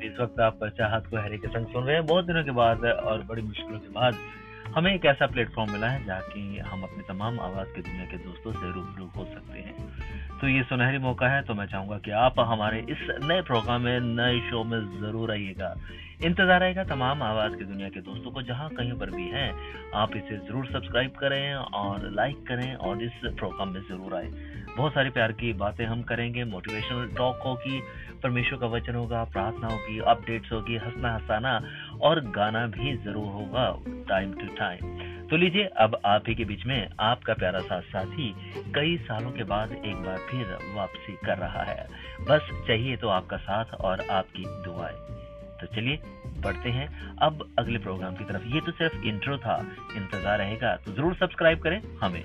इस वक्त आप चाहत को हैरी के संग सुन रहे हैं। बहुत दिनों के बाद और बड़ी मुश्किलों के बाद हमें एक ऐसा प्लेटफॉर्म मिला है जहाँ की हम अपने तमाम आवाज़ की दुनिया के दोस्तों से रूबरू हो सकते तो ये सुनहरी मौका है तो मैं चाहूँगा कि आप हमारे इस नए प्रोग्राम में, नए शो में ज़रूर आइएगा। इंतज़ार रहेगा तमाम आवाज़ की दुनिया के दोस्तों को, जहाँ कहीं पर भी हैं। आप इसे ज़रूर सब्सक्राइब करें और लाइक करें और इस प्रोग्राम में ज़रूर आए। बहुत सारी प्यार की बातें हम करेंगे। मोटिवेशनल टॉक होगी, परमेश्वर का वचन होगा, प्रार्थना होगी अपडेट्स होगी हंसना हंसाना और गाना भी ज़रूर होगा टाइम टू टाइम तो लीजिए, अब आप ही के बीच में आपका प्यारा साथ साथी कई सालों के बाद एक बार फिर वापसी कर रहा है। बस चाहिए तो आपका साथ और आपकी दुआएँ। तो चलिए, बढ़ते हैं। अब अगले प्रोग्राम की तरफ़। ये तो सिर्फ़ इंट्रो था। इंतज़ार रहेगा तो ज़रूर सब्सक्राइब करें हमें।